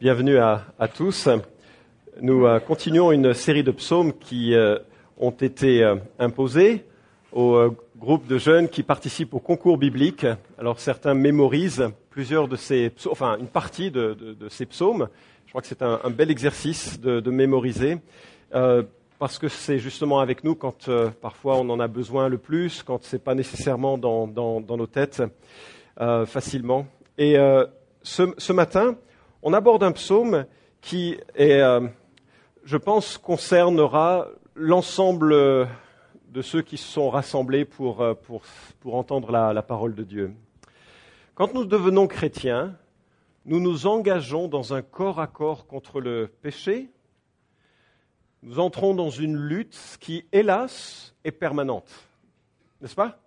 Bienvenue à, tous. Nous euh, continuons une série de psaumes qui euh, ont été euh, imposés au groupe de jeunes qui participent au concours biblique. Alors certains mémorisent plusieurs de ces, psaumes, enfin une partie de, ces psaumes. Je crois que c'est un, bel exercice de, mémoriser. parce que c'est justement avec nous quand parfois on en a besoin le plus, quand c'est pas nécessairement dans, nos têtes facilement. Et ce, ce matin, on aborde un psaume qui euh, je pense, concernera l'ensemble de ceux qui se sont rassemblés pour, euh, entendre la, la parole de Dieu. Quand nous devenons chrétiens, nous nous engageons dans un corps à corps contre le péché. Nous entrons dans une lutte qui, hélas, est permanente. N'est-ce pas?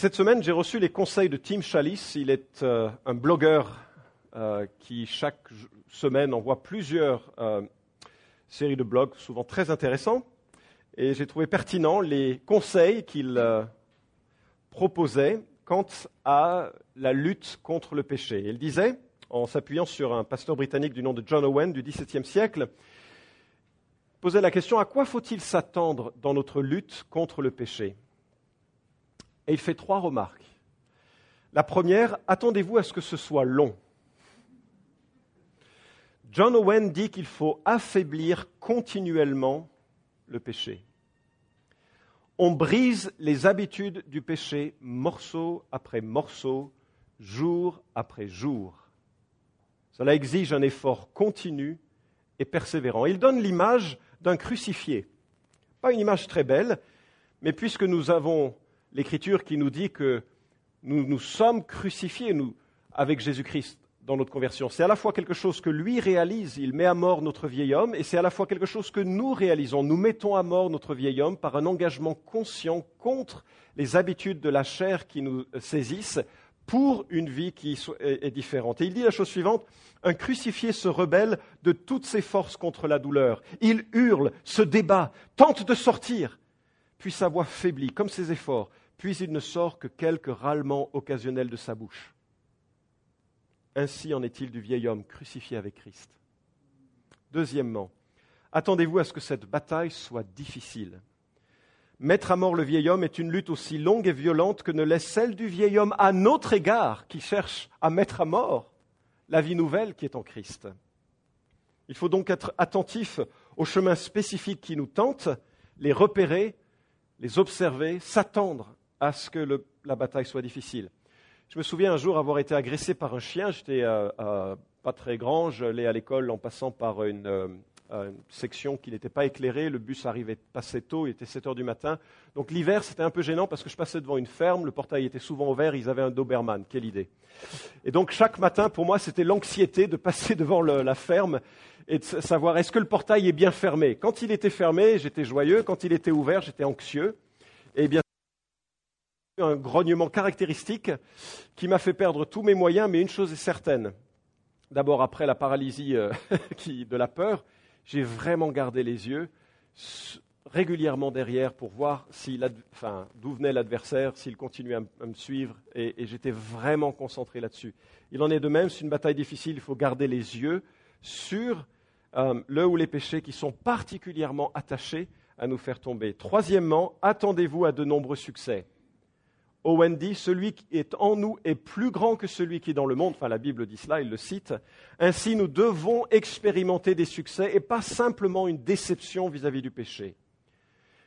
Cette semaine, j'ai reçu les conseils de Tim Chalice. Il est euh, un blogueur euh, qui, chaque semaine, envoie plusieurs euh, séries de blogs, souvent très intéressants. Et j'ai trouvé pertinent les conseils qu'il proposait quant à la lutte contre le péché. Il disait, en s'appuyant sur un pasteur britannique du nom de John Owen du XVIIe siècle, posait la question à quoi faut-il s'attendre dans notre lutte contre le péché? Et il fait trois remarques. La première, attendez-vous à ce que ce soit long. John Owen dit qu'il faut affaiblir continuellement le péché. On brise les habitudes du péché morceau après morceau, jour après jour. Cela exige un effort continu et persévérant. Il donne l'image d'un crucifié. Pas une image très belle, mais puisque nous avons l'Écriture qui nous dit que nous nous sommes crucifiés nous, avec Jésus-Christ dans notre conversion. C'est à la fois quelque chose que lui réalise, il met à mort notre vieil homme, et c'est à la fois quelque chose que nous réalisons. Nous mettons à mort notre vieil homme par un engagement conscient contre les habitudes de la chair qui nous saisissent pour une vie qui est différente. Et il dit la chose suivante, un crucifié se rebelle de toutes ses forces contre la douleur. Il hurle, se débat, tente de sortir, puis sa voix faiblit comme ses efforts, puis il ne sort que quelques râlements occasionnels de sa bouche. Ainsi en est-il du vieil homme crucifié avec Christ. Deuxièmement, attendez-vous à ce que cette bataille soit difficile. Mettre à mort le vieil homme est une lutte aussi longue et violente que ne l'est celle du vieil homme à notre égard qui cherche à mettre à mort la vie nouvelle qui est en Christ. Il faut donc être attentif aux chemins spécifiques qui nous tentent, les repérer, les observer, s'attendre à ce que la bataille soit difficile. Je me souviens un jour avoir été agressé par un chien. J'étais euh, euh, pas très grand. J'allais à l'école en passant par une, euh, une section qui n'était pas éclairée. Le bus arrivait passait tôt. Il était 7 heures du matin. Donc l'hiver, c'était un peu gênant parce que je passais devant une ferme. Le portail était souvent ouvert. Ils avaient un Doberman. Quelle idée. Et donc chaque matin, pour moi, c'était l'anxiété de passer devant la ferme et de savoir est-ce que le portail est bien fermé? Quand il était fermé, j'étais joyeux. Quand il était ouvert, j'étais anxieux. Et bien un grognement caractéristique qui m'a fait perdre tous mes moyens, mais une chose est certaine. D'abord, après la paralysie euh, de la peur, j'ai vraiment gardé les yeux régulièrement derrière pour voir d'où venait l'adversaire, s'il continuait à, me suivre, et, et j'étais vraiment concentré là-dessus. Il en est de même, c'est une bataille difficile, il faut garder les yeux sur euh, le ou les péchés qui sont particulièrement attachés à nous faire tomber. Troisièmement, attendez-vous à de nombreux succès. Owen dit, celui qui est en nous est plus grand que celui qui est dans le monde. Enfin, la Bible dit cela, il le cite. Ainsi, nous devons expérimenter des succès et pas simplement une déception vis-à-vis du péché.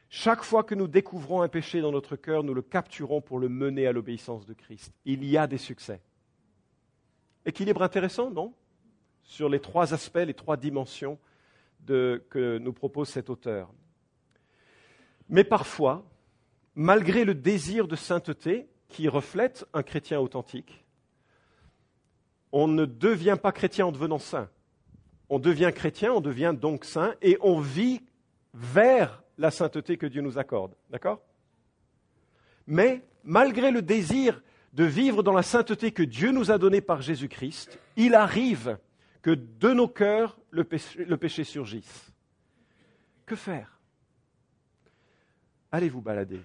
Chaque fois que nous découvrons un péché dans notre cœur, nous le capturons pour le mener à l'obéissance de Christ. Il y a des succès. Équilibre intéressant, non? Sur les trois aspects, les trois dimensions que nous propose cet auteur. Mais parfois, malgré le désir de sainteté qui reflète un chrétien authentique, on ne devient pas chrétien en devenant saint. On devient chrétien, on devient donc saint, et on vit vers la sainteté que Dieu nous accorde. D'accord? Mais malgré le désir de vivre dans la sainteté que Dieu nous a donnée par Jésus-Christ, il arrive que de nos cœurs le péché, le péché surgisse. Que faire? Allez vous balader.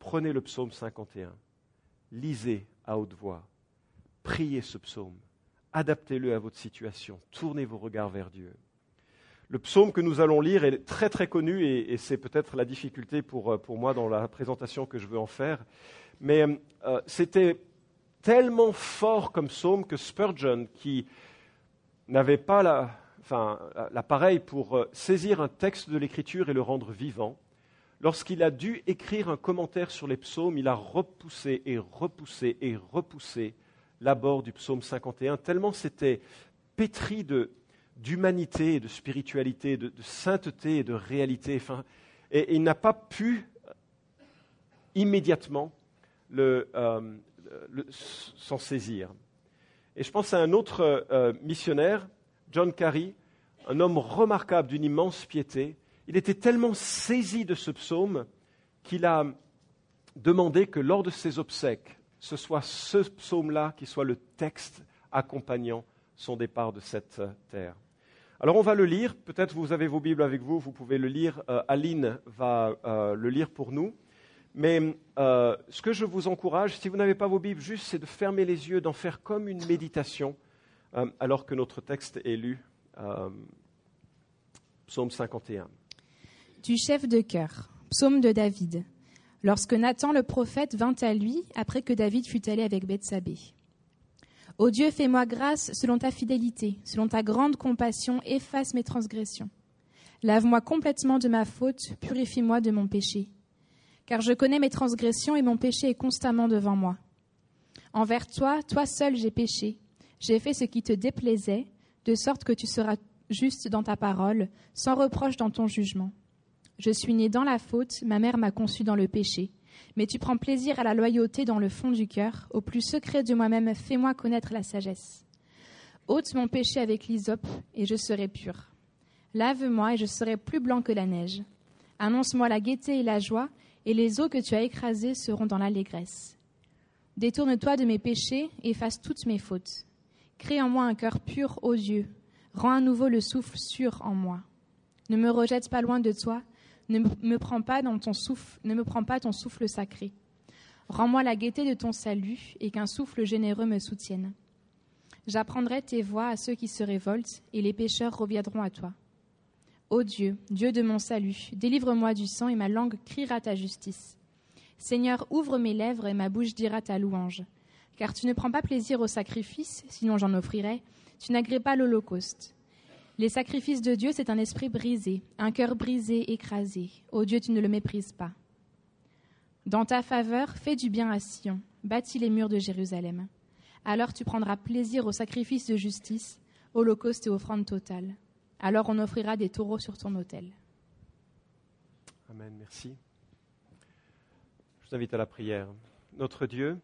Prenez le psaume 51. Lisez à haute voix. priez ce psaume, adaptez-le à votre situation, tournez vos regards vers Dieu. Le psaume que nous allons lire est très très connu et, c'est peut-être la difficulté pour, pour, moi dans la présentation que je veux en faire. Mais euh, c'était tellement fort comme psaume que Spurgeon, qui n'avait pas l'appareil pour euh, saisir un texte de l'Écriture et le rendre vivant, lorsqu'il a dû écrire un commentaire sur les psaumes, il a repoussé et repoussé et repoussé l'abord du psaume 51, tellement c'était pétri d'humanité, de spiritualité, de, sainteté et de réalité. et, il n'a pas pu immédiatement euh, s'en saisir. Et je pense à un autre euh, missionnaire, John Carey, un homme remarquable d'une immense piété, il était tellement saisi de ce psaume qu'il a demandé que lors de ses obsèques, ce soit ce psaume-là qui soit le texte accompagnant son départ de cette terre. Alors on va le lire, peut-être vous avez vos Bibles avec vous, vous pouvez le lire, euh, Aline va euh, le lire pour nous. Mais euh, ce que je vous encourage, si vous n'avez pas vos Bibles, juste c'est de fermer les yeux, d'en faire comme une méditation, alors que notre texte est lu, psaume 51 du chef de cœur, psaume de David, lorsque Nathan le prophète vint à lui après que David fut allé avec Bethsabée. Ô Dieu, fais-moi grâce selon ta fidélité, selon ta grande compassion, efface mes transgressions. Lave-moi complètement de ma faute, purifie-moi de mon péché. Car je connais mes transgressions et mon péché est constamment devant moi. Envers toi, toi seul j'ai péché. J'ai fait ce qui te déplaisait, de sorte que tu seras juste dans ta parole, sans reproche dans ton jugement. Je suis né dans la faute, ma mère m'a conçu dans le péché. Mais tu prends plaisir à la loyauté dans le fond du cœur, au plus secret de moi-même, fais-moi connaître la sagesse. ôte mon péché avec l'hysope, et je serai pur. Lave-moi, et je serai plus blanc que la neige. Annonce-moi la gaieté et la joie, et les eaux que tu as écrasées seront dans l'allégresse. Détourne-toi de mes péchés, efface toutes mes fautes. Crée en moi un cœur pur, ô Dieu. Rends à nouveau le souffle sûr en moi. Ne me rejette pas loin de toi, ne me prends pas ton souffle, sacré. Rends-moi la gaieté de ton salut et qu'un souffle généreux me soutienne. J'apprendrai tes voix à ceux qui se révoltent et les pécheurs reviendront à toi. Ô Dieu, Dieu de mon salut, délivre-moi du sang et ma langue criera ta justice. Seigneur, ouvre mes lèvres et ma bouche dira ta louange. Car tu ne prends pas plaisir au sacrifice, sinon j'en offrirais. Tu n'agrées pas l'holocauste. Les sacrifices de Dieu, c'est un esprit brisé, un cœur brisé, écrasé. Ô Dieu, tu ne le méprises pas. Dans ta faveur, fais du bien à Sion, bâtis les murs de Jérusalem. Alors tu prendras plaisir aux sacrifices de justice, holocauste et offrande totale. Alors on offrira des taureaux sur ton autel. Amen, merci. Je vous à la prière. Notre Dieu,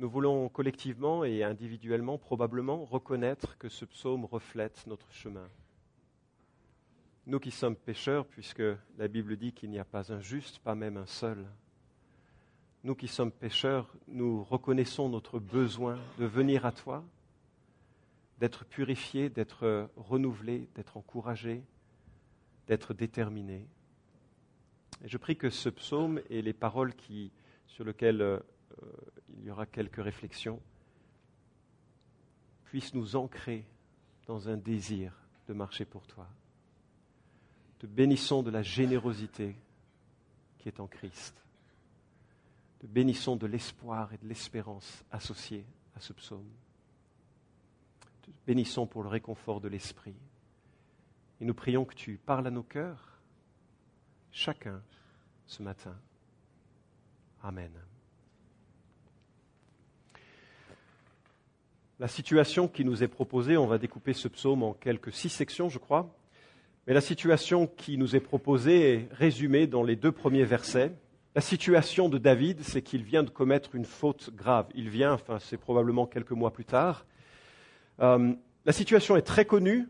nous voulons collectivement et individuellement probablement reconnaître que ce psaume reflète notre chemin. Nous qui sommes pécheurs, puisque la Bible dit qu'il n'y a pas un juste, pas même un seul. Nous qui sommes pécheurs, nous reconnaissons notre besoin de venir à toi, d'être purifiés, d'être renouvelés, d'être encouragés, d'être déterminés. Et je prie que ce psaume et les paroles qui, sur lesquelles euh, il y aura quelques réflexions, puissent nous ancrer dans un désir de marcher pour toi. Te bénissons de la générosité qui est en Christ. Te bénissons de l'espoir et de l'espérance associés à ce psaume. Te bénissons pour le réconfort de l'esprit. Et nous prions que tu parles à nos cœurs, chacun, ce matin. Amen. La situation qui nous est proposée, on va découper ce psaume en quelques six sections, je crois, mais la situation qui nous est proposée est résumée dans les deux premiers versets. La situation de David, c'est qu'il vient de commettre une faute grave. Il vient, enfin c'est probablement quelques mois plus tard. Euh, la situation est très connue.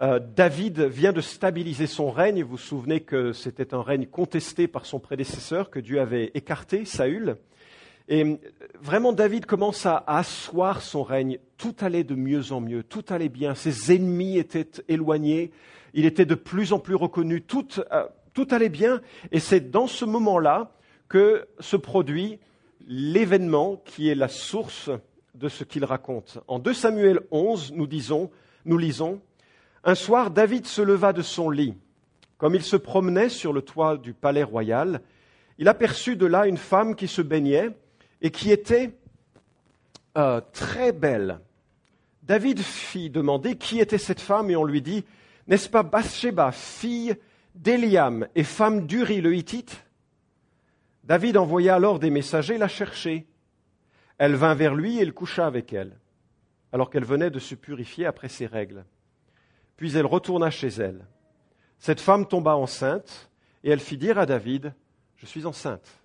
Euh, David vient de stabiliser son règne. Vous vous souvenez que c'était un règne contesté par son prédécesseur, que Dieu avait écarté, Saül. Et euh, vraiment, David commence à, asseoir son règne. Tout allait de mieux en mieux, tout allait bien. Ses ennemis étaient éloignés, il était de plus en plus reconnu, tout, euh, allait bien. Et c'est dans ce moment-là que se produit l'événement qui est la source de ce qu'il raconte. En 2 Samuel 11, nous, disons, nous lisons Un soir, David se leva de son lit. Comme il se promenait sur le toit du palais royal, il aperçut de là une femme qui se baignait et qui était euh, très belle. David fit demander qui était cette femme et on lui dit N'est-ce pas Bathsheba, fille d'Eliam et femme d'Uri le Hittite? David envoya alors des messagers la chercher. Elle vint vers lui et il coucha avec elle, alors qu'elle venait de se purifier après ses règles. Puis elle retourna chez elle. Cette femme tomba enceinte et elle fit dire à David Je suis enceinte.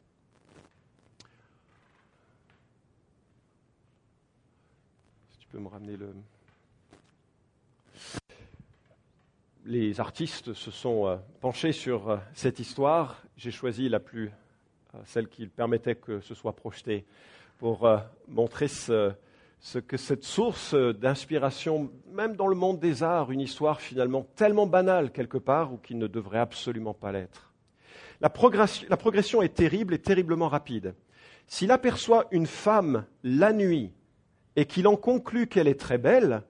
Les artistes se sont euh, penchés sur euh, cette histoire. J'ai choisi la plus celle qui permettait que ce soit projeté, pour euh, montrer ce, que cette source d'inspiration, même dans le monde des arts, une histoire finalement tellement banale quelque part ou qui ne devrait absolument pas l'être. La progression est terrible et terriblement rapide. S'il aperçoit une femme la nuit et qu'il en conclut qu'elle est très belle,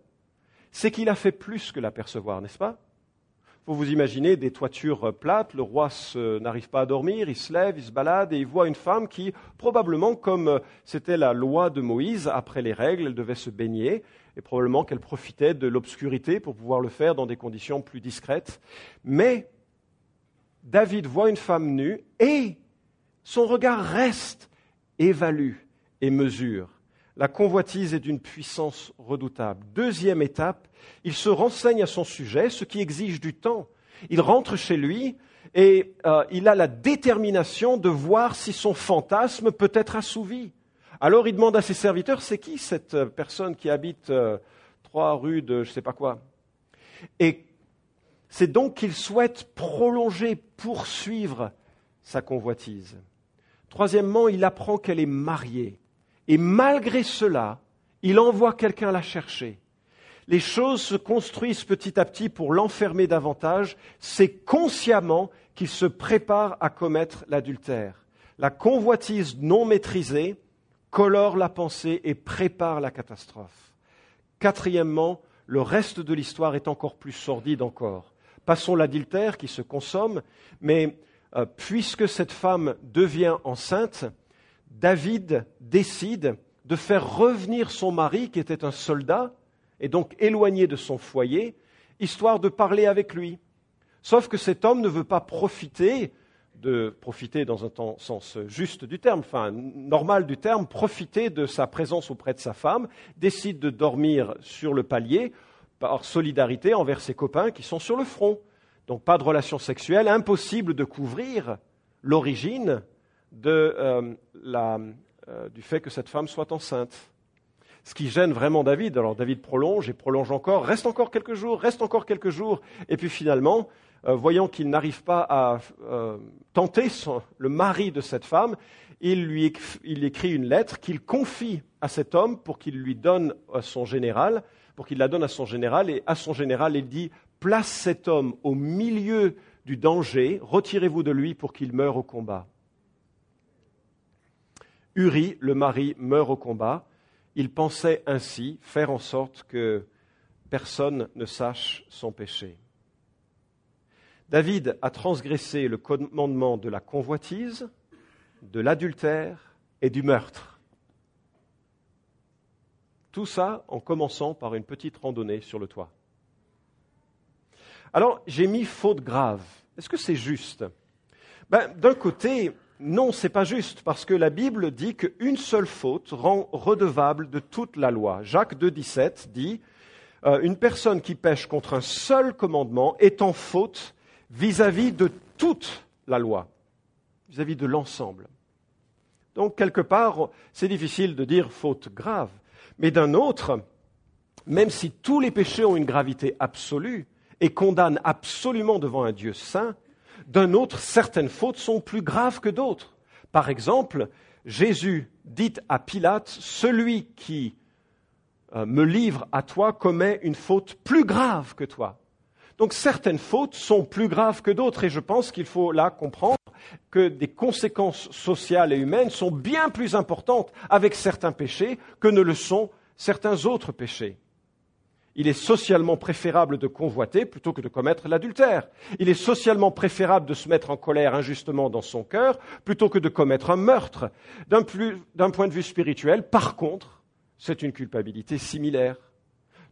c'est qu'il a fait plus que l'apercevoir, n'est-ce pas? Faut vous imaginer des toitures plates, le roi n'arrive pas à dormir, il se lève, il se balade et il voit une femme qui, probablement comme euh, c'était la loi de Moïse, après les règles, elle devait se baigner et probablement qu'elle profitait de l'obscurité pour pouvoir le faire dans des conditions plus discrètes. Mais David voit une femme nue et son regard reste, évalue et mesure. La convoitise est d'une puissance redoutable. Deuxième étape, il se renseigne à son sujet, ce qui exige du temps. Il rentre chez lui et euh, il a la détermination de voir si son fantasme peut être assouvi. Alors il demande à ses serviteurs, c'est qui cette euh, personne qui habite euh, trois rues de je ne sais pas quoi? Et c'est donc qu'il souhaite prolonger, poursuivre sa convoitise. Troisièmement, il apprend qu'elle est mariée. Et malgré cela, il envoie quelqu'un la chercher. Les choses se construisent petit à petit pour l'enfermer davantage. C'est consciemment qu'il se prépare à commettre l'adultère. La convoitise non maîtrisée colore la pensée et prépare la catastrophe. Quatrièmement, le reste de l'histoire est encore plus sordide encore. Passons l'adultère qui se consomme, mais euh, puisque cette femme devient enceinte, David décide de faire revenir son mari, qui était un soldat, et donc éloigné de son foyer, histoire de parler avec lui. Sauf que cet homme ne veut pas profiter de profiter dans un sens juste du terme, enfin normal du terme, profiter de sa présence auprès de sa femme, décide de dormir sur le palier par solidarité envers ses copains qui sont sur le front. Donc pas de relation sexuelle, impossible de couvrir l'origine euh, euh, du fait que cette femme soit enceinte. Ce qui gêne vraiment David, alors David prolonge et prolonge encore, reste encore quelques jours, reste encore quelques jours, et puis finalement, euh, voyant qu'il n'arrive pas à tenter le mari de cette femme, il lui écrit une lettre qu'il confie à cet homme pour qu'il lui donne à son général, pour qu'il la donne à son général, et à son général, il dit Place cet homme au milieu du danger, retirez-vous de lui pour qu'il meure au combat. Uri, le mari, meurt au combat. Il pensait ainsi faire en sorte que personne ne sache son péché. David a transgressé le commandement de la convoitise, de l'adultère et du meurtre. Tout ça en commençant par une petite randonnée sur le toit. Alors, j'ai mis faute grave. Est-ce que c'est juste? Ben, D'un côté, non, ce n'est pas juste, parce que la Bible dit qu'une seule faute rend redevable de toute la loi. Jacques 2, 17 dit euh, Une personne qui pêche contre un seul commandement est en faute vis-à-vis de toute la loi, vis-à-vis de l'ensemble. Donc, quelque part, c'est difficile de dire faute grave. Mais d'un autre, même si tous les péchés ont une gravité absolue et condamnent absolument devant un Dieu saint, d'un autre, certaines fautes sont plus graves que d'autres. Par exemple, Jésus dit à Pilate, celui qui euh, me livre à toi commet une faute plus grave que toi. Donc certaines fautes sont plus graves que d'autres et je pense qu'il faut là comprendre que des conséquences sociales et humaines sont bien plus importantes avec certains péchés que ne le sont certains autres péchés. Il est socialement préférable de convoiter plutôt que de commettre l'adultère. Il est socialement préférable de se mettre en colère injustement dans son cœur plutôt que de commettre un meurtre. D'un point de vue spirituel, par contre, c'est une culpabilité similaire.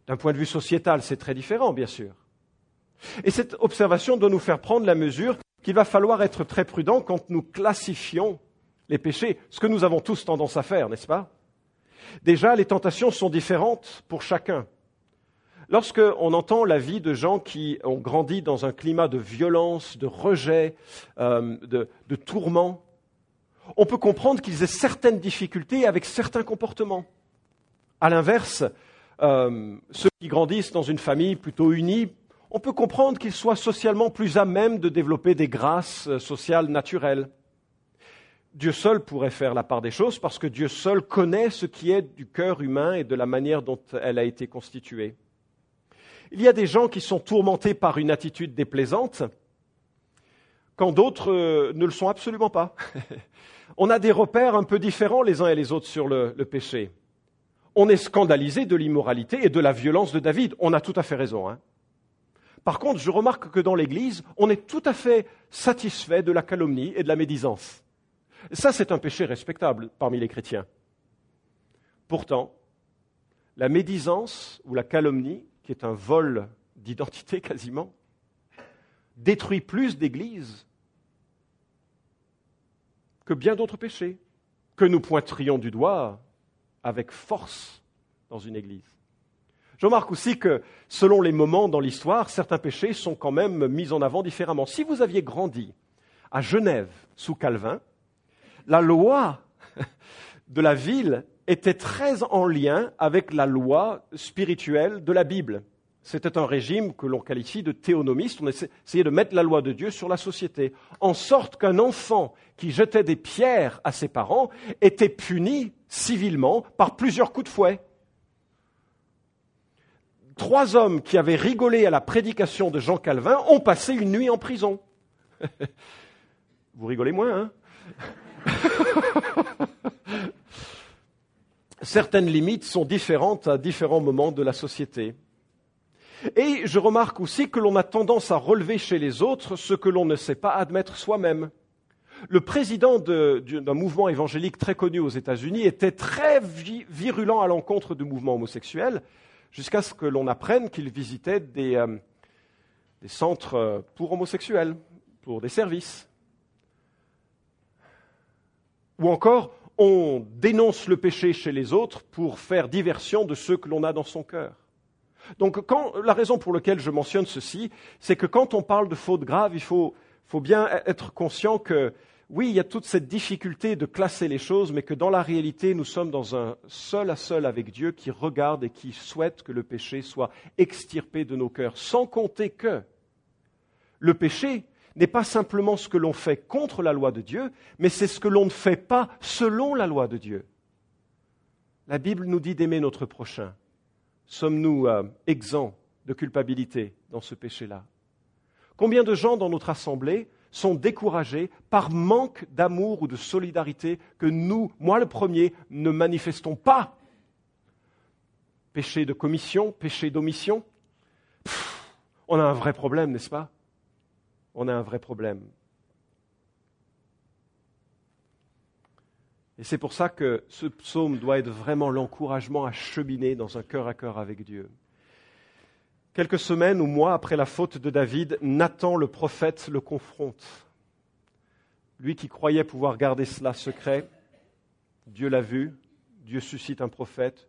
D'un point de vue sociétal, c'est très différent, bien sûr. Et cette observation doit nous faire prendre la mesure qu'il va falloir être très prudent quand nous classifions les péchés, ce que nous avons tous tendance à faire, n'est-ce pas? Déjà, les tentations sont différentes pour chacun. Lorsqu'on entend la vie de gens qui ont grandi dans un climat de violence, de rejet, euh, de, tourment, on peut comprendre qu'ils aient certaines difficultés avec certains comportements. À l'inverse, euh, ceux qui grandissent dans une famille plutôt unie, on peut comprendre qu'ils soient socialement plus à même de développer des grâces euh, sociales naturelles. Dieu seul pourrait faire la part des choses parce que Dieu seul connaît ce qui est du cœur humain et de la manière dont elle a été constituée. Il y a des gens qui sont tourmentés par une attitude déplaisante, quand d'autres euh, ne le sont absolument pas. On a des repères un peu différents les uns et les autres sur le, péché. On est scandalisé de l'immoralité et de la violence de David. On a tout à fait raison. Hein. Par contre, je remarque que dans l'Église, on est tout à fait satisfait de la calomnie et de la médisance. Ça, c'est un péché respectable parmi les chrétiens. Pourtant, la médisance ou la calomnie qui est un vol d'identité quasiment, détruit plus d'églises que bien d'autres péchés que nous pointerions du doigt avec force dans une église. Je remarque aussi que selon les moments dans l'histoire, certains péchés sont quand même mis en avant différemment. Si vous aviez grandi à Genève sous Calvin, la loi de la ville était très en lien avec la loi spirituelle de la Bible. C'était un régime que l'on qualifie de théonomiste. On essayait de mettre la loi de Dieu sur la société, en sorte qu'un enfant qui jetait des pierres à ses parents était puni civilement par plusieurs coups de fouet. Trois hommes qui avaient rigolé à la prédication de Jean Calvin ont passé une nuit en prison. Vous rigolez moins, hein? certaines limites sont différentes à différents moments de la société. Et je remarque aussi que l'on a tendance à relever chez les autres ce que l'on ne sait pas admettre soi-même. Le président d'un mouvement évangélique très connu aux États-Unis était très virulent à l'encontre du mouvement homosexuel, jusqu'à ce que l'on apprenne qu'il visitait des, euh, centres pour homosexuels, pour des services. Ou encore, on dénonce le péché chez les autres pour faire diversion de ceux que l'on a dans son cœur. Donc la raison pour laquelle je mentionne ceci, c'est que quand on parle de faute grave, il faut, faut bien être conscient que oui, il y a toute cette difficulté de classer les choses, mais que dans la réalité, nous sommes dans un seul à seul avec Dieu qui regarde et qui souhaite que le péché soit extirpé de nos cœurs, sans compter que le péché, n'est pas simplement ce que l'on fait contre la loi de Dieu, mais c'est ce que l'on ne fait pas selon la loi de Dieu. La Bible nous dit d'aimer notre prochain. Sommes-nous euh, exempts de culpabilité dans ce péché-là? Combien de gens dans notre assemblée sont découragés par manque d'amour ou de solidarité que nous, moi le premier, ne manifestons pas? Péché de commission, péché d'omission? On a un vrai problème, n'est-ce pas? On a un vrai problème. Et c'est pour ça que ce psaume doit être vraiment l'encouragement à cheminer dans un cœur à cœur avec Dieu. Quelques semaines ou mois après la faute de David, Nathan le prophète le confronte. Lui qui croyait pouvoir garder cela secret, Dieu l'a vu, Dieu suscite un prophète.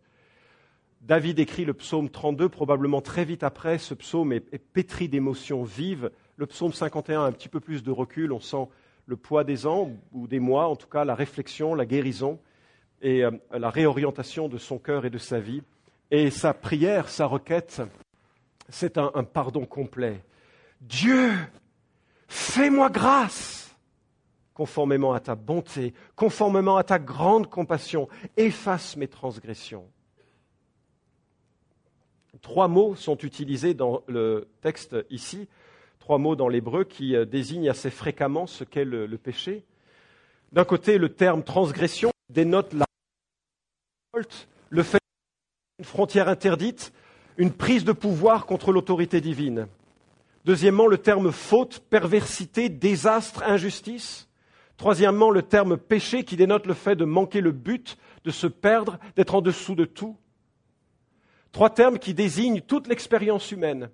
David écrit le psaume 32, probablement très vite après. Ce psaume est, pétri d'émotions vives le psaume 51 a un petit peu plus de recul, on sent le poids des ans ou des mois, en tout cas la réflexion, la guérison et euh, la réorientation de son cœur et de sa vie. Et sa prière, sa requête, c'est un, un pardon complet. Dieu, fais-moi grâce conformément à ta bonté, conformément à ta grande compassion, efface mes transgressions. Trois mots sont utilisés dans le texte ici, trois mots dans l'hébreu qui euh, désignent assez fréquemment ce qu'est le, péché. D'un côté, le terme transgression dénote la le fait d'une frontière interdite, une prise de pouvoir contre l'autorité divine. Deuxièmement, le terme faute, perversité, désastre, injustice. Troisièmement, le terme péché qui dénote le fait de manquer le but, de se perdre, d'être en dessous de tout. Trois termes qui désignent toute l'expérience humaine.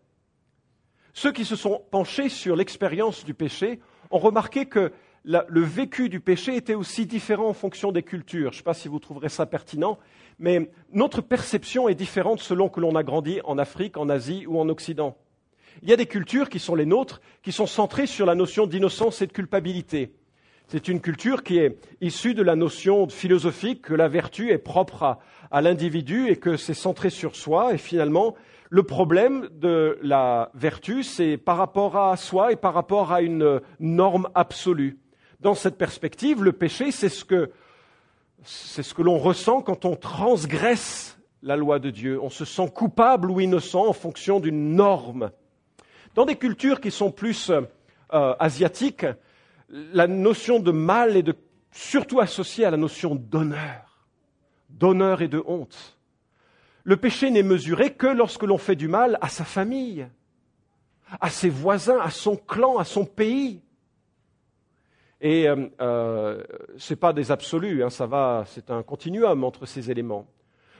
Ceux qui se sont penchés sur l'expérience du péché ont remarqué que le vécu du péché était aussi différent en fonction des cultures. Je ne sais pas si vous trouverez ça pertinent, mais notre perception est différente selon que l'on a grandi en Afrique, en Asie ou en Occident. Il y a des cultures qui sont les nôtres, qui sont centrées sur la notion d'innocence et de culpabilité. C'est une culture qui est issue de la notion philosophique que la vertu est propre à, à l'individu et que c'est centré sur soi. Et finalement, le problème de la vertu, c'est par rapport à soi et par rapport à une norme absolue. Dans cette perspective, le péché, c'est ce que c'est ce que l'on ressent quand on transgresse la loi de Dieu. On se sent coupable ou innocent en fonction d'une norme. Dans des cultures qui sont plus euh, asiatiques, la notion de mal est surtout associée à la notion d'honneur, d'honneur et de honte. Le péché n'est mesuré que lorsque l'on fait du mal à sa famille, à ses voisins, à son clan, à son pays. Et euh, euh, ce n'est pas des absolus, hein, ça va, c'est un continuum entre ces éléments.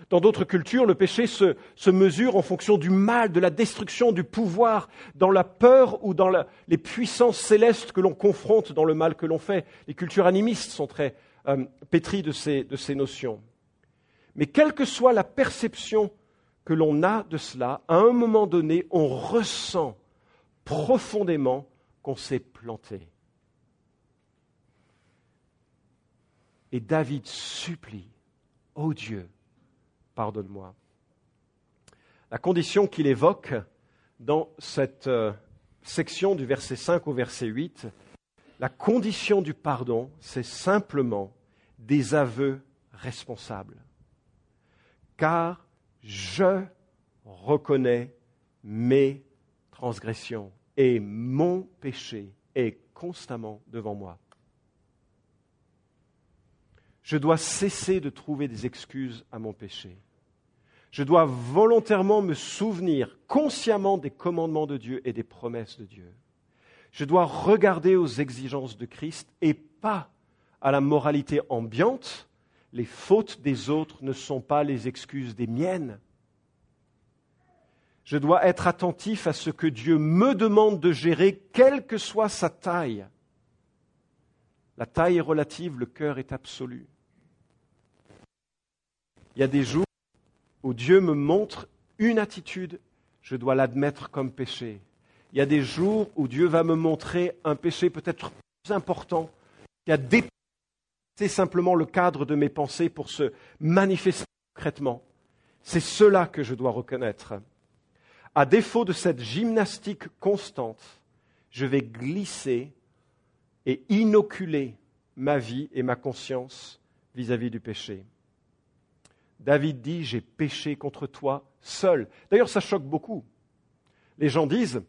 Dans d'autres cultures, le péché se, mesure en fonction du mal, de la destruction, du pouvoir, dans la peur ou dans les puissances célestes que l'on confronte dans le mal que l'on fait. Les cultures animistes sont très euh, pétries de ces notions. Mais quelle que soit la perception que l'on a de cela, à un moment donné, on ressent profondément qu'on s'est planté. Et David supplie, Ô Dieu, pardonne-moi. La condition qu'il évoque dans cette euh, section du verset 5 au verset 8, la condition du pardon, c'est simplement des aveux responsables. Car je reconnais mes transgressions et mon péché est constamment devant moi. Je dois cesser de trouver des excuses à mon péché. Je dois volontairement me souvenir consciemment des commandements de Dieu et des promesses de Dieu. Je dois regarder aux exigences de Christ et pas à la moralité ambiante. Les fautes des autres ne sont pas les excuses des miennes. Je dois être attentif à ce que Dieu me demande de gérer, quelle que soit sa taille. La taille est relative, le cœur est absolu. Il y a des jours où Dieu me montre une attitude, je dois l'admettre comme péché. Il y a des jours où Dieu va me montrer un péché peut-être plus important qui a dépassé simplement le cadre de mes pensées pour se manifester concrètement. C'est cela que je dois reconnaître. À défaut de cette gymnastique constante, je vais glisser et inoculer ma vie et ma conscience vis-à-vis du péché. David dit, j'ai péché contre toi seul. D'ailleurs, ça choque beaucoup. Les gens disent,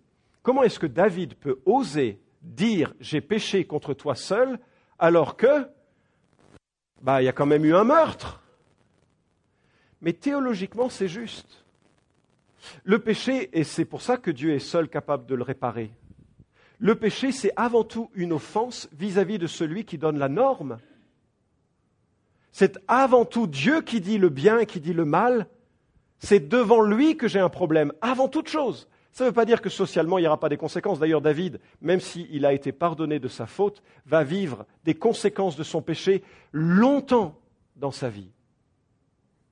comment est-ce que David peut oser dire, j'ai péché contre toi seul, alors que, bah, il y a quand même eu un meurtre. Mais théologiquement, c'est juste. Le péché, et c'est pour ça que Dieu est seul capable de le réparer, le péché, c'est avant tout une offense vis-à-vis de celui qui donne la norme. C'est avant tout Dieu qui dit le bien et qui dit le mal. C'est devant lui que j'ai un problème, avant toute chose. Ça ne veut pas dire que socialement il n'y aura pas des conséquences. D'ailleurs, David, même s'il a été pardonné de sa faute, va vivre des conséquences de son péché longtemps dans sa vie.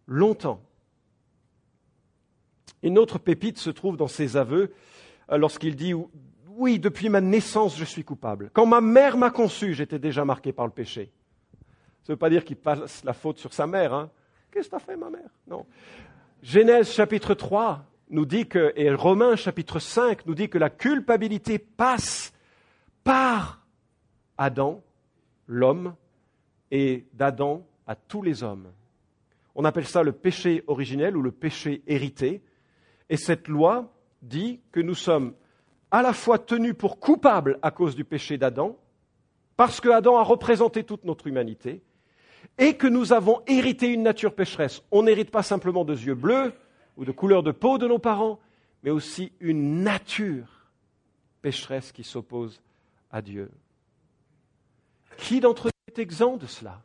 Longtemps. Une autre pépite se trouve dans ses aveux euh, lorsqu'il dit Oui, depuis ma naissance, je suis coupable. Quand ma mère m'a conçu, j'étais déjà marqué par le péché. Ça ne veut pas dire qu'il passe la faute sur sa mère. Hein. Qu'est-ce que t'as fait, ma mère? Non. Genèse chapitre 3 nous dit que, et Romains chapitre 5 nous dit que la culpabilité passe par Adam, l'homme, et d'Adam à tous les hommes. On appelle ça le péché originel ou le péché hérité. Et cette loi dit que nous sommes à la fois tenus pour coupables à cause du péché d'Adam, parce que Adam a représenté toute notre humanité, et que nous avons hérité une nature pécheresse. On n'hérite pas simplement de yeux bleus ou de couleur de peau de nos parents, mais aussi une nature pécheresse qui s'oppose à Dieu. Qui d'entre nous est exempt de cela?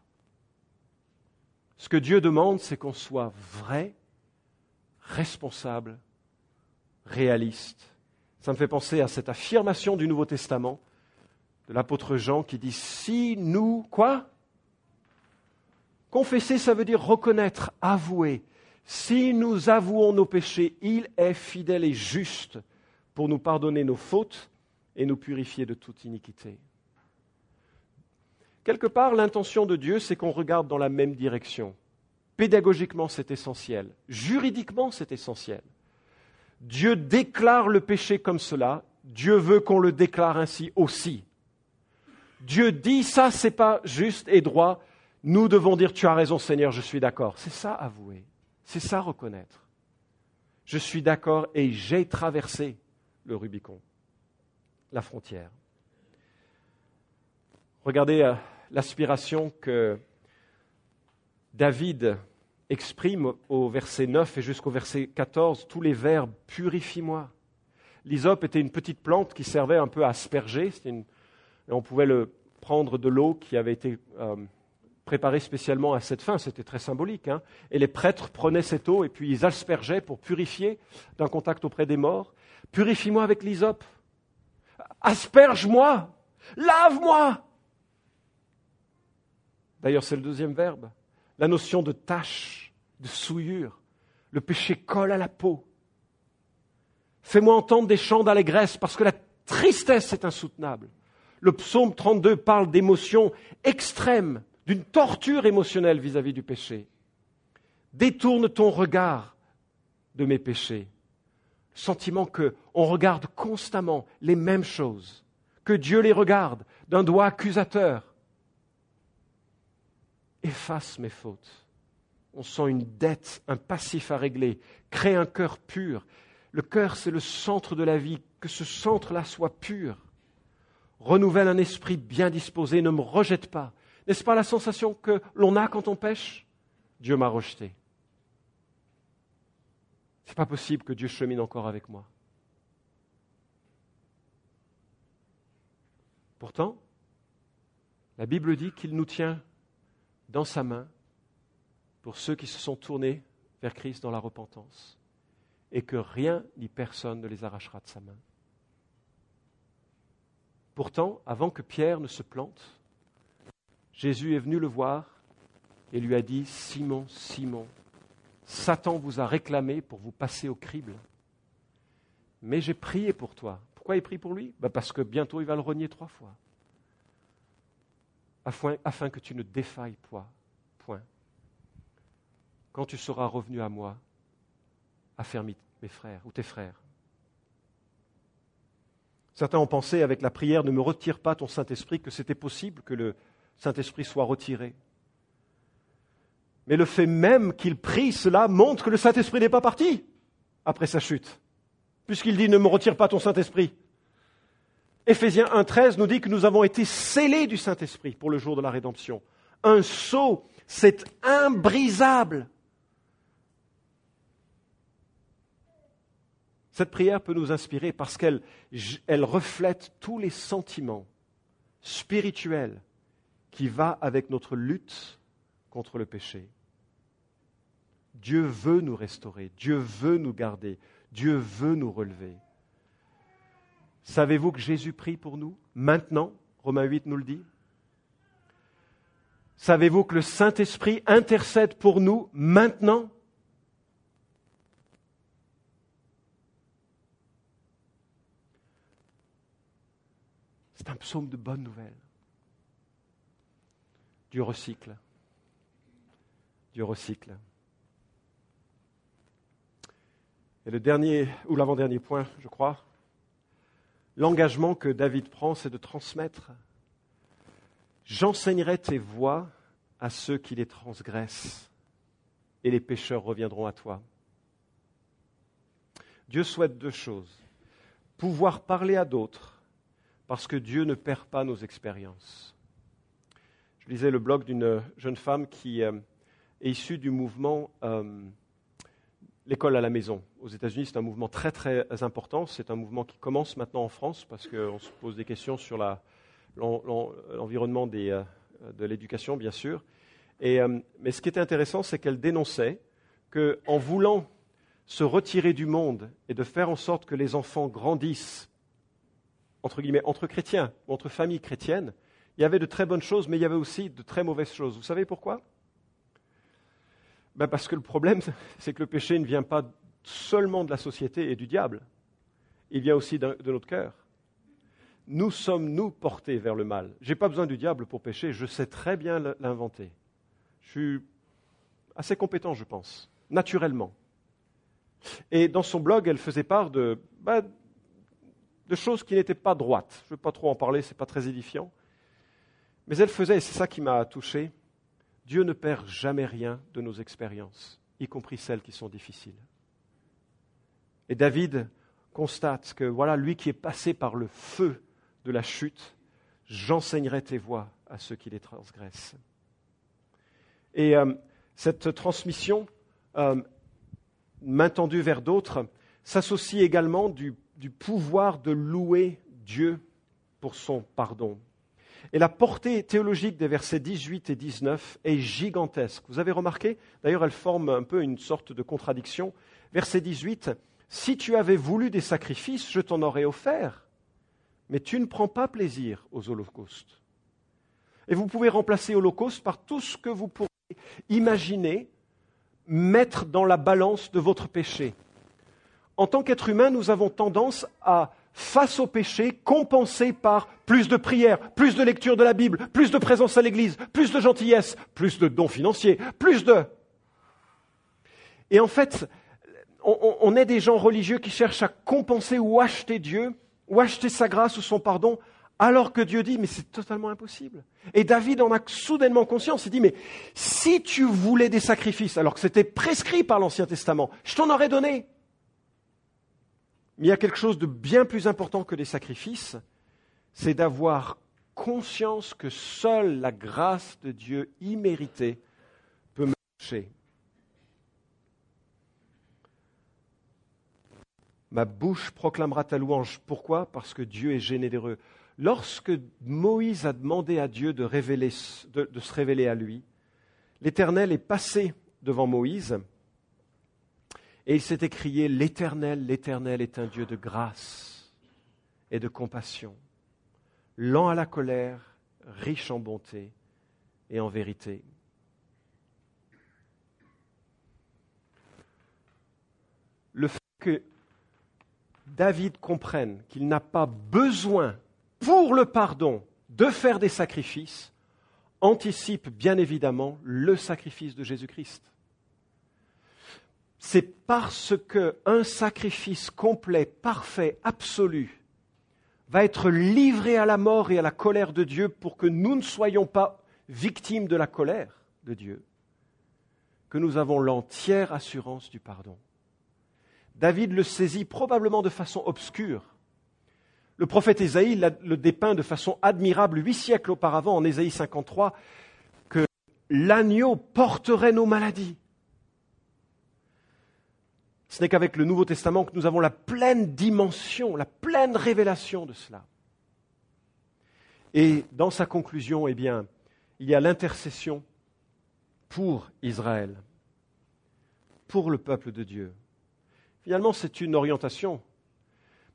Ce que Dieu demande, c'est qu'on soit vrai, responsable, réaliste. Ça me fait penser à cette affirmation du Nouveau Testament de l'apôtre Jean qui dit Si nous, quoi? Confesser, ça veut dire reconnaître, avouer. Si nous avouons nos péchés, il est fidèle et juste pour nous pardonner nos fautes et nous purifier de toute iniquité. Quelque part, l'intention de Dieu, c'est qu'on regarde dans la même direction. Pédagogiquement, c'est essentiel. Juridiquement, c'est essentiel. Dieu déclare le péché comme cela. Dieu veut qu'on le déclare ainsi aussi. Dieu dit ça, c'est pas juste et droit. Nous devons dire tu as raison Seigneur, je suis d'accord. C'est ça avouer. C'est ça reconnaître. Je suis d'accord et j'ai traversé le Rubicon, la frontière. Regardez euh, l'aspiration que David exprime au verset 9 et jusqu'au verset 14 tous les verbes purifie-moi. L'hysope était une petite plante qui servait un peu à asperger. on pouvait le prendre de l'eau qui avait été euh, préparée spécialement à cette fin. C'était très symbolique. Hein. Et les prêtres prenaient cette eau et puis ils aspergeaient pour purifier d'un contact auprès des morts. Purifie-moi avec l'hysope. Asperge-moi. Lave-moi. D'ailleurs, c'est le deuxième verbe la notion de tache, de souillure. Le péché colle à la peau. Fais-moi entendre des chants d'allégresse parce que la tristesse est insoutenable. Le psaume 32 parle d'émotions extrêmes, d'une torture émotionnelle vis-à-vis du péché. Détourne ton regard de mes péchés. Sentiment qu'on regarde constamment les mêmes choses, que Dieu les regarde d'un doigt accusateur, efface mes fautes. On sent une dette, un passif à régler. Crée un cœur pur. Le cœur, c'est le centre de la vie. Que ce centre-là soit pur. Renouvelle un esprit bien disposé. Ne me rejette pas. N'est-ce pas la sensation que l'on a quand on pêche? Dieu m'a rejeté. Ce n'est pas possible que Dieu chemine encore avec moi. Pourtant, la Bible dit qu'il nous tient dans sa main pour ceux qui se sont tournés vers Christ dans la repentance, et que rien ni personne ne les arrachera de sa main. Pourtant, avant que Pierre ne se plante, Jésus est venu le voir et lui a dit, Simon, Simon, Satan vous a réclamé pour vous passer au crible. Mais j'ai prié pour toi. Pourquoi il prie pour lui? Ben Parce que bientôt il va le renier trois fois afin, que tu ne défailles pas. Point. Quand tu seras revenu à moi, affermis mes frères ou tes frères. Certains ont pensé avec la prière ne me retire pas ton Saint-Esprit que c'était possible que le Saint-Esprit soit retiré. Mais le fait même qu'il prie cela montre que le Saint-Esprit n'est pas parti après sa chute, puisqu'il dit ne me retire pas ton Saint-Esprit. Éphésiens 1.13 nous dit que nous avons été scellés du Saint-Esprit pour le jour de la rédemption. Un sceau, c'est imbrisable. Cette prière peut nous inspirer parce qu'elle elle reflète tous les sentiments spirituels qui vont avec notre lutte contre le péché. Dieu veut nous restaurer, Dieu veut nous garder, Dieu veut nous relever. Savez-vous que Jésus prie pour nous maintenant? Romains 8 nous le dit. Savez-vous que le Saint-Esprit intercède pour nous maintenant? C'est un psaume de bonne nouvelle. Dieu recycle. Dieu recycle. Et le dernier, ou l'avant-dernier point, je crois, l'engagement que David prend, c'est de transmettre. J'enseignerai tes voies à ceux qui les transgressent, et les pécheurs reviendront à toi. Dieu souhaite deux choses. Pouvoir parler à d'autres, parce que Dieu ne perd pas nos expériences. Je lisais le blog d'une jeune femme qui euh, est issue du mouvement euh, L'école à la maison. Aux États-Unis, c'est un mouvement très très important. C'est un mouvement qui commence maintenant en France parce qu'on se pose des questions sur l'environnement euh, de l'éducation, bien sûr. mais ce qui était intéressant, c'est qu'elle dénonçait qu'en voulant se retirer du monde et de faire en sorte que les enfants grandissent entre guillemets entre chrétiens ou entre familles chrétiennes, il y avait de très bonnes choses, mais il y avait aussi de très mauvaises choses. Vous savez pourquoi? Ben Parce que le problème, c'est que le péché ne vient pas seulement de la société et du diable, il vient aussi de notre cœur. Nous sommes, nous, portés vers le mal. Je n'ai pas besoin du diable pour pécher, je sais très bien l'inventer. Je suis assez compétent, je pense, naturellement. Et dans son blog, elle faisait part de, ben, de choses qui n'étaient pas droites. Je ne veux pas trop en parler, ce n'est pas très édifiant. Mais elle faisait, et c'est ça qui m'a touché, Dieu ne perd jamais rien de nos expériences, y compris celles qui sont difficiles. Et David constate que voilà, lui qui est passé par le feu de la chute, j'enseignerai tes voies à ceux qui les transgressent. Et euh, cette transmission, euh, main tendue vers d'autres, s'associe également du pouvoir de louer Dieu pour son pardon. Et la portée théologique des versets 18 et 19 est gigantesque. Vous avez remarqué D'ailleurs, elle forme un peu une sorte de contradiction. Verset 18, Si tu avais voulu des sacrifices, je t'en aurais offert, mais tu ne prends pas plaisir aux holocaustes. Et vous pouvez remplacer holocauste par tout ce que vous pourrez imaginer mettre dans la balance de votre péché. En tant qu'être humain, nous avons tendance à face au péché compensé par plus de prières, plus de lecture de la Bible, plus de présence à l'église, plus de gentillesse, plus de dons financiers, plus de... Et en fait, on, est des gens religieux qui cherchent à compenser ou acheter Dieu, ou acheter sa grâce ou son pardon, alors que Dieu dit, mais c'est totalement impossible. Et David en a soudainement conscience, il dit, mais si tu voulais des sacrifices, alors que c'était prescrit par l'Ancien Testament, je t'en aurais donné. Mais il y a quelque chose de bien plus important que les sacrifices, c'est d'avoir conscience que seule la grâce de Dieu imméritée peut me toucher. Ma bouche proclamera ta louange. Pourquoi? Parce que Dieu est généreux. Lorsque Moïse a demandé à Dieu de, se révéler à lui, l'Éternel est passé devant Moïse et il s'est écrié, L'Éternel, l'Éternel est un Dieu de grâce et de compassion, lent à la colère, riche en bonté et en vérité. Le fait que David comprenne qu'il n'a pas besoin, pour le pardon, de faire des sacrifices, anticipe bien évidemment le sacrifice de Jésus-Christ c'est parce qu'un sacrifice complet, parfait, absolu, va être livré à la mort et à la colère de Dieu pour que nous ne soyons pas victimes de la colère de Dieu, que nous avons l'entière assurance du pardon. David le saisit probablement de façon obscure. Le prophète Ésaïe le dépeint de façon admirable huit siècles auparavant en Ésaïe 53 que l'agneau porterait nos maladies ce n'est qu'avec le Nouveau Testament que nous avons la pleine dimension, la pleine révélation de cela. Et dans sa conclusion, eh bien, il y a l'intercession pour Israël, pour le peuple de Dieu. Finalement, c'est une orientation.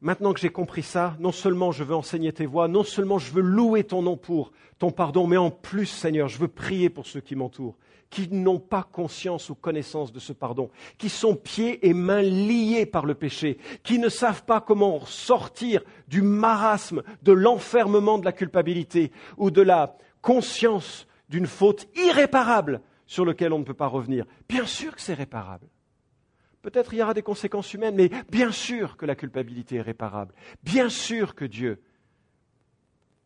Maintenant que j'ai compris ça, non seulement je veux enseigner tes voies, non seulement je veux louer ton nom pour ton pardon, mais en plus, Seigneur, je veux prier pour ceux qui m'entourent qui n'ont pas conscience ou connaissance de ce pardon, qui sont pieds et mains liés par le péché, qui ne savent pas comment sortir du marasme, de l'enfermement de la culpabilité ou de la conscience d'une faute irréparable sur laquelle on ne peut pas revenir. Bien sûr que c'est réparable. Peut-être il y aura des conséquences humaines, mais bien sûr que la culpabilité est réparable. Bien sûr que Dieu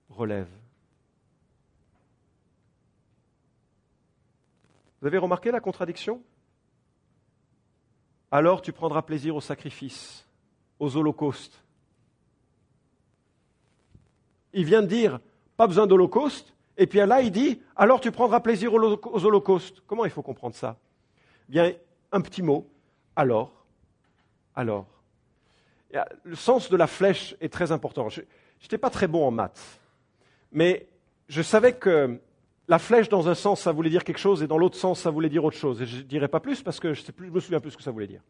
relève Vous avez remarqué la contradiction? Alors tu prendras plaisir au sacrifice, aux holocaustes. Il vient de dire, pas besoin d'holocauste, et puis là, il dit, alors tu prendras plaisir aux holocaustes. Comment il faut comprendre ça? Bien, un petit mot, alors, alors. Le sens de la flèche est très important. Je n'étais pas très bon en maths, mais je savais que la flèche, dans un sens, ça voulait dire quelque chose, et dans l'autre sens, ça voulait dire autre chose. Et je ne dirai pas plus parce que je, je me souviens plus ce que ça voulait dire.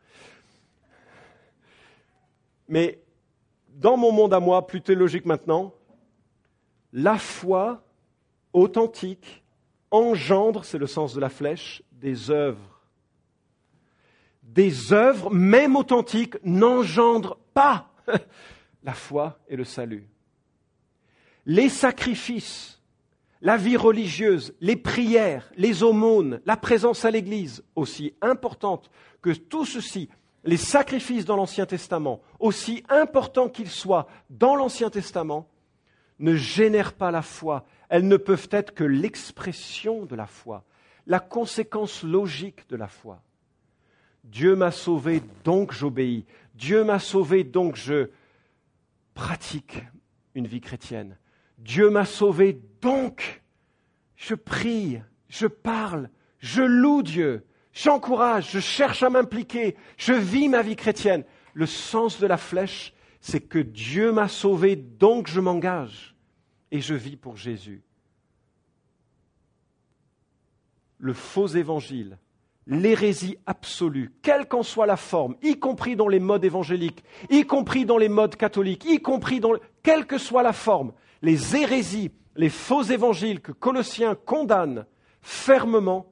Mais dans mon monde à moi, plus théologique maintenant, la foi authentique engendre, c'est le sens de la flèche, des œuvres. Des œuvres, même authentiques, n'engendrent pas la foi et le salut. Les sacrifices, la vie religieuse, les prières, les aumônes, la présence à l'Église, aussi importantes que tout ceci, les sacrifices dans l'Ancien Testament, aussi importants qu'ils soient dans l'Ancien Testament, ne génèrent pas la foi. Elles ne peuvent être que l'expression de la foi, la conséquence logique de la foi. Dieu m'a sauvé, donc j'obéis. Dieu m'a sauvé, donc je pratique une vie chrétienne. Dieu m'a sauvé, donc je prie, je parle, je loue Dieu, j'encourage, je cherche à m'impliquer, je vis ma vie chrétienne. Le sens de la flèche, c'est que Dieu m'a sauvé, donc je m'engage et je vis pour Jésus. Le faux évangile, l'hérésie absolue, quelle qu'en soit la forme, y compris dans les modes évangéliques, y compris dans les modes catholiques, y compris dans... quelle que soit la forme, les hérésies, les faux évangiles que Colossiens condamne fermement,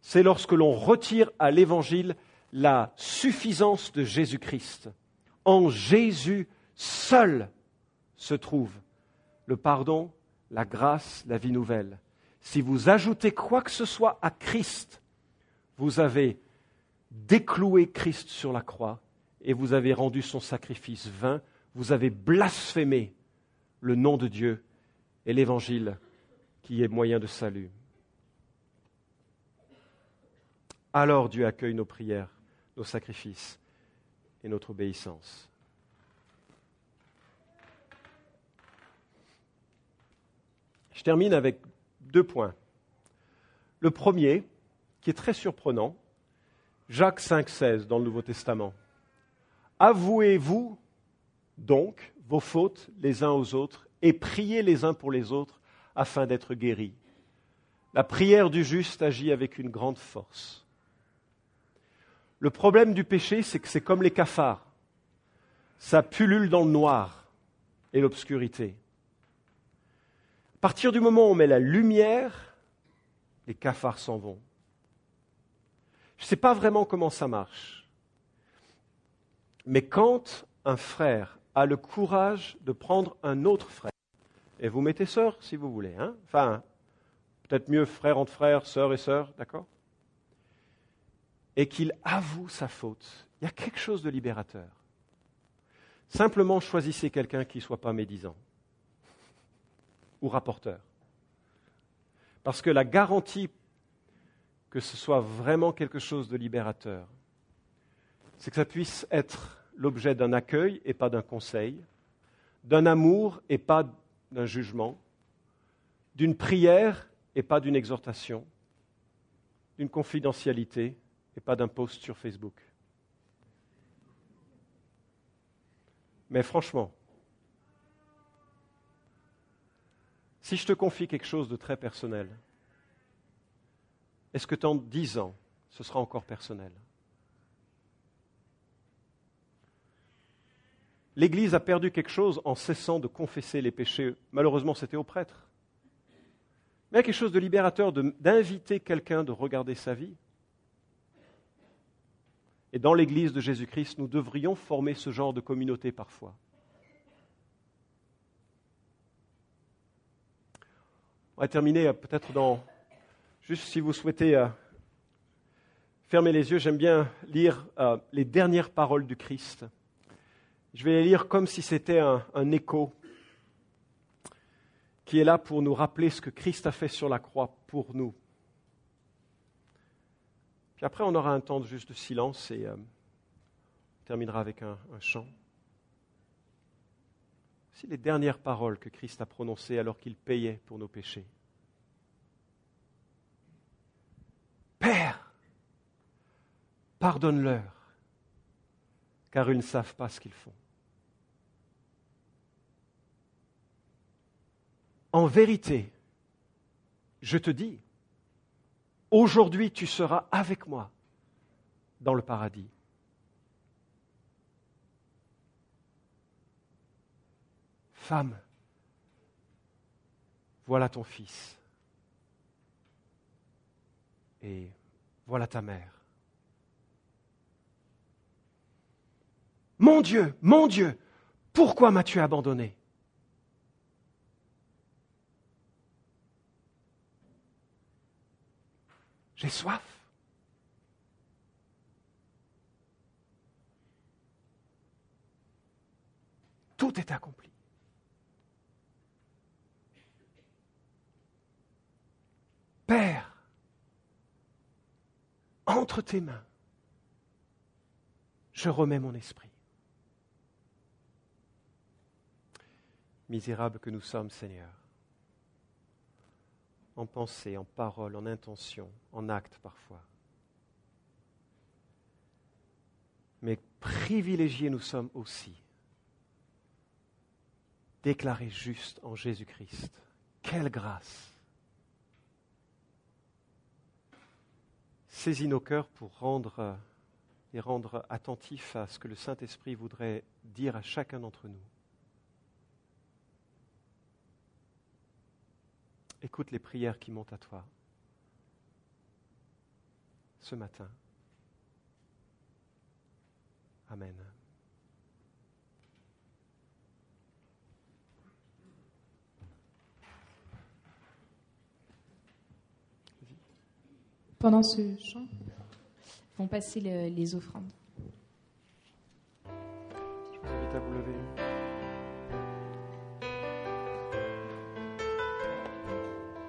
c'est lorsque l'on retire à l'évangile la suffisance de Jésus-Christ. En Jésus seul se trouve le pardon, la grâce, la vie nouvelle. Si vous ajoutez quoi que ce soit à Christ, vous avez décloué Christ sur la croix et vous avez rendu son sacrifice vain, vous avez blasphémé le nom de Dieu et l'évangile qui est moyen de salut. Alors Dieu accueille nos prières, nos sacrifices et notre obéissance. Je termine avec deux points. Le premier, qui est très surprenant, Jacques 5,16 dans le Nouveau Testament. Avouez-vous donc vos fautes les uns aux autres et priez les uns pour les autres afin d'être guéris. La prière du juste agit avec une grande force. Le problème du péché, c'est que c'est comme les cafards. Ça pullule dans le noir et l'obscurité. À partir du moment où on met la lumière, les cafards s'en vont. Je ne sais pas vraiment comment ça marche. Mais quand un frère a le courage de prendre un autre frère, et vous mettez sœur si vous voulez, hein enfin, peut-être mieux frère entre frères, sœur et sœur, d'accord? Et qu'il avoue sa faute, il y a quelque chose de libérateur. Simplement choisissez quelqu'un qui ne soit pas médisant ou rapporteur. Parce que la garantie que ce soit vraiment quelque chose de libérateur, c'est que ça puisse être l'objet d'un accueil et pas d'un conseil, d'un amour et pas d'un jugement, d'une prière et pas d'une exhortation, d'une confidentialité et pas d'un post sur Facebook. Mais franchement, Si je te confie quelque chose de très personnel, est-ce que dans dix ans, ce sera encore personnel? L'Église a perdu quelque chose en cessant de confesser les péchés. Malheureusement, c'était aux prêtres. Mais il y a quelque chose de libérateur d'inviter quelqu'un de regarder sa vie. Et dans l'Église de Jésus-Christ, nous devrions former ce genre de communauté parfois. On va terminer euh, peut-être dans. Juste si vous souhaitez euh, fermer les yeux, j'aime bien lire euh, les dernières paroles du Christ. Je vais les lire comme si c'était un, écho qui est là pour nous rappeler ce que Christ a fait sur la croix pour nous. Puis après, on aura un temps de juste de silence et On terminera avec un, un chant. C'est les dernières paroles que Christ a prononcées alors qu'il payait pour nos péchés. Père, pardonne-leur, car ils ne savent pas ce qu'ils font. En vérité, je te dis, aujourd'hui tu seras avec moi dans le paradis. Femme, voilà ton fils et voilà ta mère. Mon Dieu, mon Dieu, pourquoi m'as-tu abandonné? J'ai soif. Tout est accompli. Père, entre tes mains, je remets mon esprit. Misérables que nous sommes, Seigneur, en pensée, en parole, en intention, en acte parfois. Mais privilégiés nous sommes aussi, déclarés justes en Jésus-Christ. Quelle grâce Saisis nos cœurs pour rendre et rendre attentifs à ce que le Saint-Esprit voudrait dire à chacun d'entre nous. Écoute les prières qui montent à toi ce matin. Amen. Pendant ce chant, vont passer le- les offrandes. Je vous invite à vous lever.